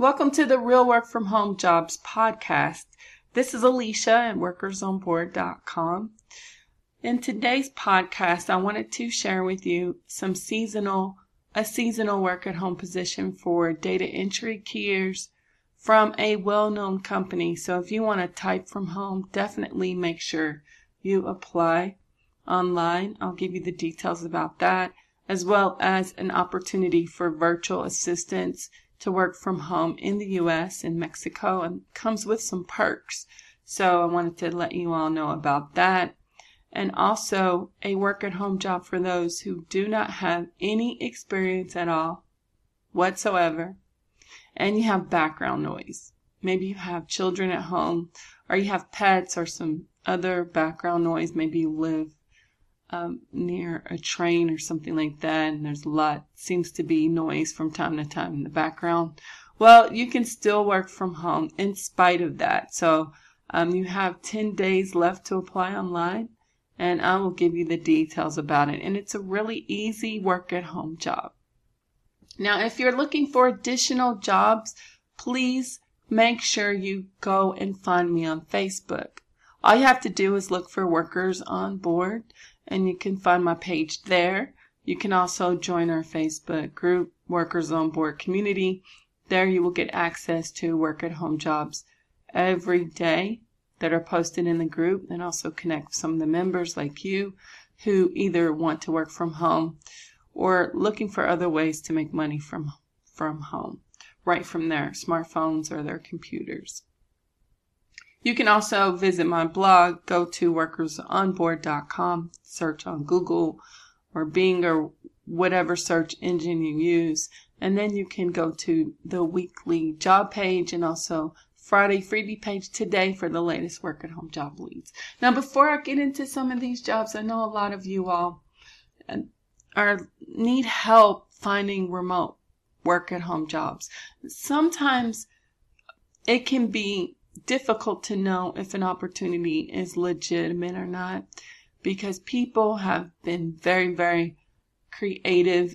Welcome to the Real Work from Home Jobs podcast. This is Alicia at workersonboard.com. In today's podcast, I wanted to share with you some seasonal, a seasonal work at home position for data entry keyers from a well-known company. So if you want to type from home, definitely make sure you apply online. I'll give you the details about that, as well as an opportunity for virtual assistants to work from home in the US and Mexico and comes with some perks. So I wanted to let you all know about that. And also a work at home job for those who do not have any experience at all whatsoever and you have background noise. Maybe you have children at home or you have pets or some other background noise. Maybe you live um, near a train or something like that, and there's a lot, seems to be noise from time to time in the background. Well, you can still work from home in spite of that. So um, you have 10 days left to apply online, and I will give you the details about it. And it's a really easy work at home job. Now, if you're looking for additional jobs, please make sure you go and find me on Facebook. All you have to do is look for Workers on Board and you can find my page there. You can also join our Facebook group, Workers on Board Community. There you will get access to work at home jobs every day that are posted in the group and also connect some of the members like you who either want to work from home or looking for other ways to make money from from home right from their smartphones or their computers. You can also visit my blog, go to workersonboard.com, search on Google or Bing or whatever search engine you use, and then you can go to the weekly job page and also Friday freebie page today for the latest work at home job leads. Now, before I get into some of these jobs, I know a lot of you all uh, are need help finding remote work at home jobs. Sometimes it can be difficult to know if an opportunity is legitimate or not because people have been very, very creative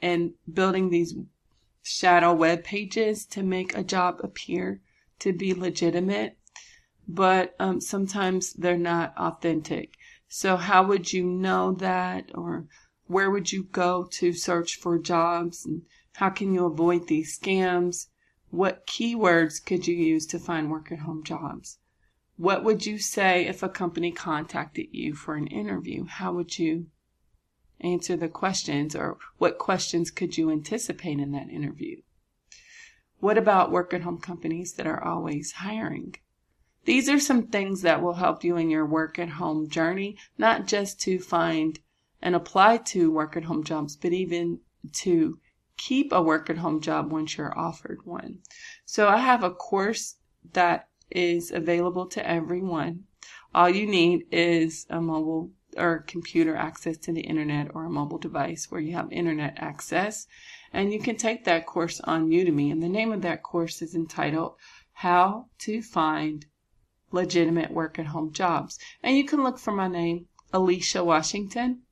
and building these shadow web pages to make a job appear to be legitimate, but um, sometimes they're not authentic. So, how would you know that, or where would you go to search for jobs, and how can you avoid these scams? What keywords could you use to find work at home jobs? What would you say if a company contacted you for an interview? How would you answer the questions or what questions could you anticipate in that interview? What about work at home companies that are always hiring? These are some things that will help you in your work at home journey, not just to find and apply to work at home jobs, but even to keep a work at home job once you're offered one. So I have a course that is available to everyone. All you need is a mobile or computer access to the internet or a mobile device where you have internet access. And you can take that course on Udemy. And the name of that course is entitled How to Find Legitimate Work at Home Jobs. And you can look for my name, Alicia Washington.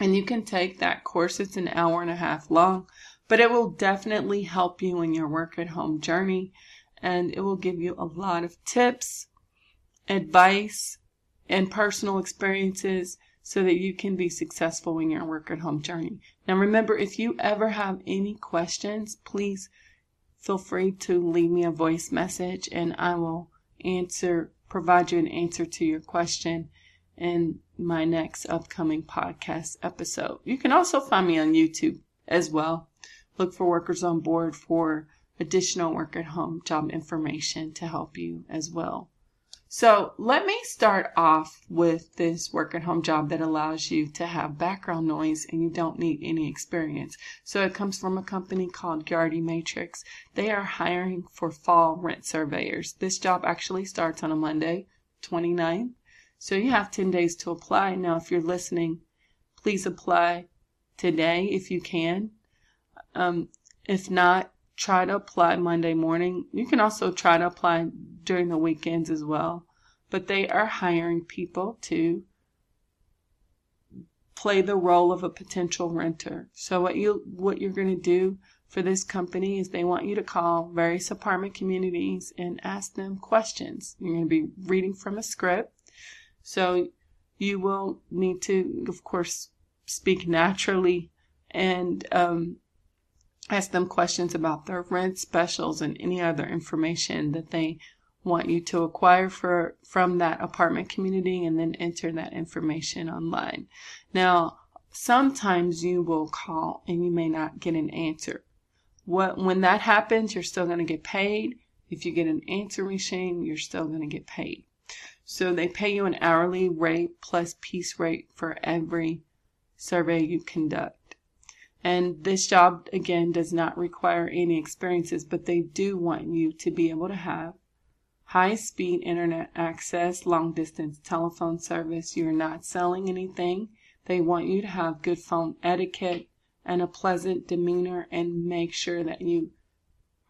And you can take that course. It's an hour and a half long, but it will definitely help you in your work at home journey. And it will give you a lot of tips, advice, and personal experiences so that you can be successful in your work at home journey. Now, remember, if you ever have any questions, please feel free to leave me a voice message and I will answer, provide you an answer to your question in my next upcoming podcast episode. You can also find me on YouTube as well. Look for Workers on Board for additional work at home job information to help you as well. So let me start off with this work at home job that allows you to have background noise and you don't need any experience. So it comes from a company called Yardi Matrix. They are hiring for fall rent surveyors. This job actually starts on a Monday, 29th. So you have 10 days to apply. Now, if you're listening, please apply today if you can. Um, if not, try to apply Monday morning. You can also try to apply during the weekends as well. But they are hiring people to play the role of a potential renter. So what you what you're going to do for this company is they want you to call various apartment communities and ask them questions. You're going to be reading from a script. So you will need to of course speak naturally and um, ask them questions about their rent specials and any other information that they want you to acquire for from that apartment community and then enter that information online. Now, sometimes you will call and you may not get an answer. What when that happens, you're still going to get paid. If you get an answer machine, you're still going to get paid. So they pay you an hourly rate plus piece rate for every survey you conduct. And this job, again, does not require any experiences, but they do want you to be able to have high speed internet access, long distance telephone service. You're not selling anything. They want you to have good phone etiquette and a pleasant demeanor and make sure that you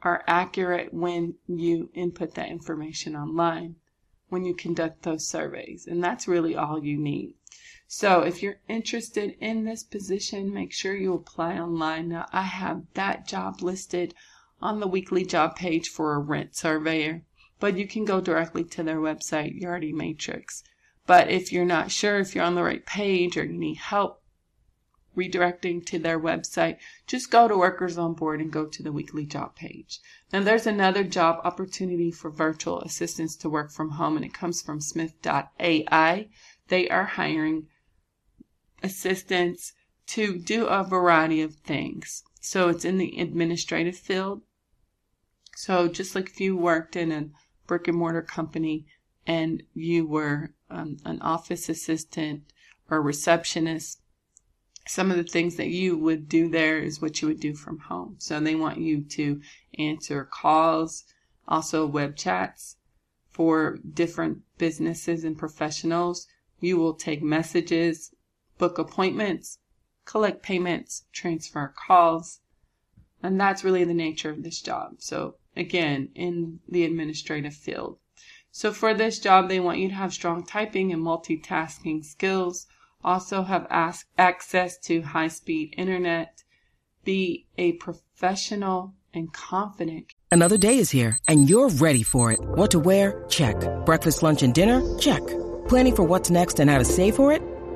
are accurate when you input that information online, when you conduct those surveys. And that's really all you need. So if you're interested in this position, make sure you apply online. Now, I have that job listed on the weekly job page for a rent surveyor, but you can go directly to their website, Yardi Matrix. But if you're not sure if you're on the right page or you need help redirecting to their website, just go to Workers on Board and go to the weekly job page. Now, there's another job opportunity for virtual assistants to work from home, and it comes from Smith.ai. They are hiring assistants to do a variety of things. So it's in the administrative field. So just like if you worked in a brick and mortar company and you were um, an office assistant or receptionist, some of the things that you would do there is what you would do from home. So they want you to answer calls, also web chats for different businesses and professionals. You will take messages, book appointments, collect payments, transfer calls. And that's really the nature of this job. So again, in the administrative field. So for this job, they want you to have strong typing and multitasking skills, also have access to high speed internet, be a professional and confident. Another day is here and you're ready for it. What to wear? Check. Breakfast, lunch, and dinner? Check. Planning for what's next and how to save for it?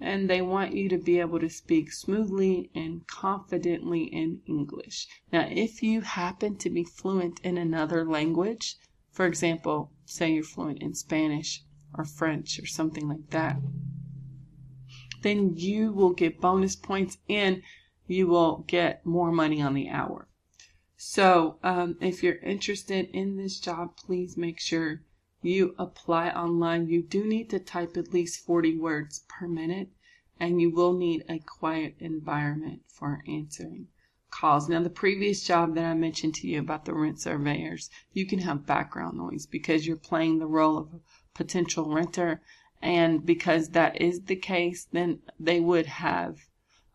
and they want you to be able to speak smoothly and confidently in English. Now, if you happen to be fluent in another language, for example, say you're fluent in Spanish or French or something like that, then you will get bonus points and you will get more money on the hour. So, um, if you're interested in this job, please make sure you apply online, you do need to type at least 40 words per minute and you will need a quiet environment for answering calls. Now, the previous job that I mentioned to you about the rent surveyors, you can have background noise because you're playing the role of a potential renter. And because that is the case, then they would have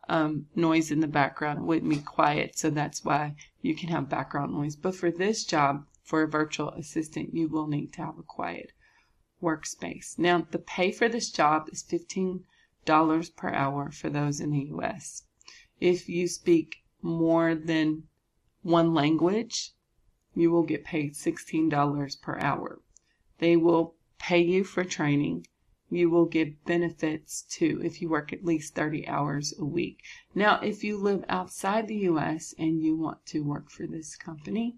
um, noise in the background. It wouldn't be quiet. So that's why you can have background noise. But for this job, for a virtual assistant, you will need to have a quiet workspace. Now, the pay for this job is $15 per hour for those in the US. If you speak more than one language, you will get paid $16 per hour. They will pay you for training you will get benefits too if you work at least 30 hours a week. Now, if you live outside the US and you want to work for this company,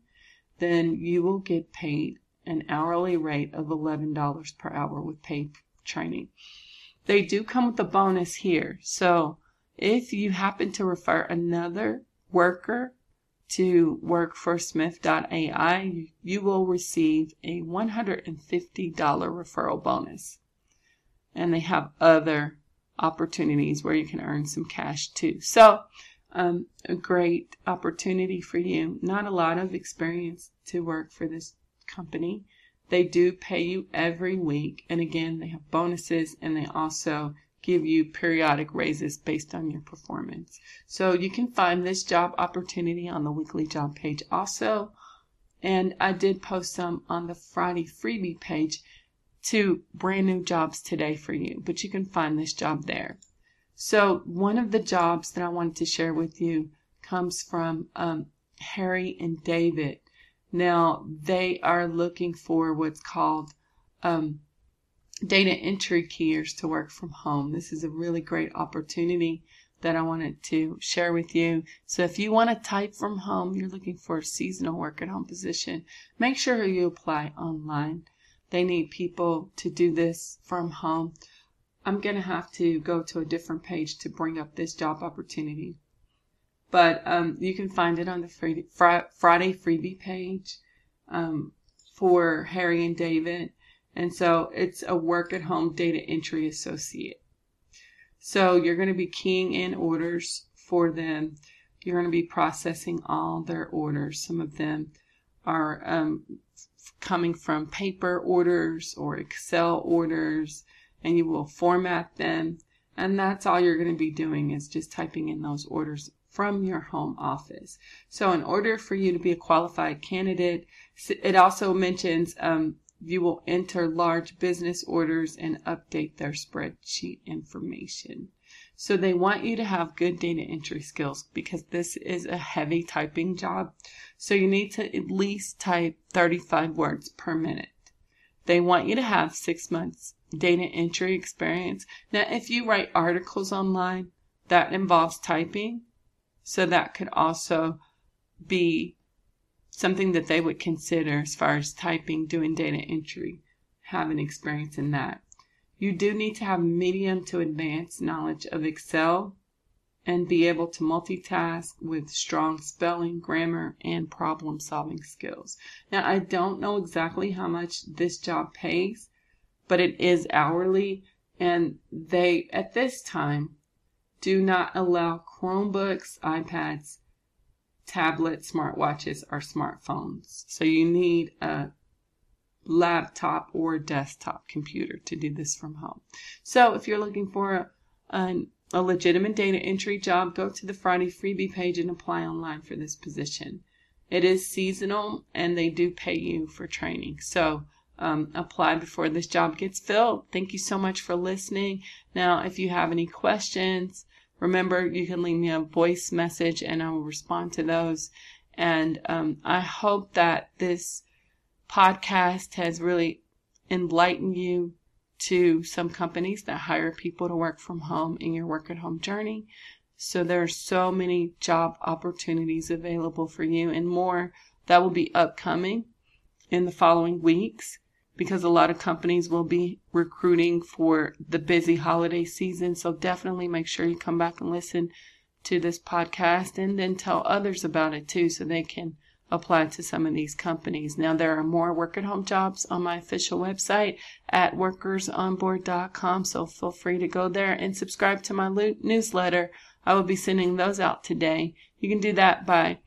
then you will get paid an hourly rate of $11 per hour with paid training. They do come with a bonus here. So if you happen to refer another worker to work for Smith.ai, you will receive a $150 referral bonus. And they have other opportunities where you can earn some cash too. So, um, a great opportunity for you. Not a lot of experience to work for this company. They do pay you every week. And again, they have bonuses and they also give you periodic raises based on your performance. So you can find this job opportunity on the weekly job page also. And I did post some on the Friday freebie page to brand new jobs today for you, but you can find this job there. So one of the jobs that I wanted to share with you comes from um, Harry and David. Now they are looking for what's called um, data entry keyers to work from home. This is a really great opportunity that I wanted to share with you. So if you want to type from home, you're looking for a seasonal work at home position, make sure you apply online. They need people to do this from home. I'm going to have to go to a different page to bring up this job opportunity. But um, you can find it on the Friday freebie page um, for Harry and David. And so it's a work at home data entry associate. So you're going to be keying in orders for them. You're going to be processing all their orders. Some of them are um, coming from paper orders or Excel orders, and you will format them. And that's all you're going to be doing is just typing in those orders from your home office. So, in order for you to be a qualified candidate, it also mentions um, you will enter large business orders and update their spreadsheet information. So they want you to have good data entry skills because this is a heavy typing job. So you need to at least type 35 words per minute. They want you to have six months data entry experience. Now, if you write articles online, that involves typing. So that could also be something that they would consider as far as typing, doing data entry, having experience in that. You do need to have medium to advanced knowledge of Excel and be able to multitask with strong spelling, grammar, and problem solving skills. Now, I don't know exactly how much this job pays, but it is hourly, and they, at this time, do not allow Chromebooks, iPads, tablets, smartwatches, or smartphones. So you need a laptop or desktop computer to do this from home. So if you're looking for a, a, a legitimate data entry job, go to the Friday freebie page and apply online for this position. It is seasonal and they do pay you for training. So um, apply before this job gets filled. Thank you so much for listening. Now, if you have any questions, Remember, you can leave me a voice message and I will respond to those. And um, I hope that this podcast has really enlightened you to some companies that hire people to work from home in your work at home journey. So there are so many job opportunities available for you and more that will be upcoming in the following weeks because a lot of companies will be recruiting for the busy holiday season. So definitely make sure you come back and listen to this podcast and then tell others about it too so they can apply to some of these companies. Now there are more work at home jobs on my official website at workersonboard.com. So feel free to go there and subscribe to my newsletter. I will be sending those out today. You can do that by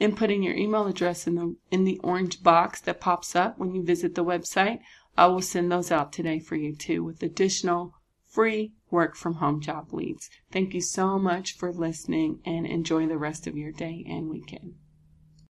inputting your email address in the in the orange box that pops up when you visit the website. I will send those out today for you too with additional free work from home job leads. Thank you so much for listening and enjoy the rest of your day and weekend.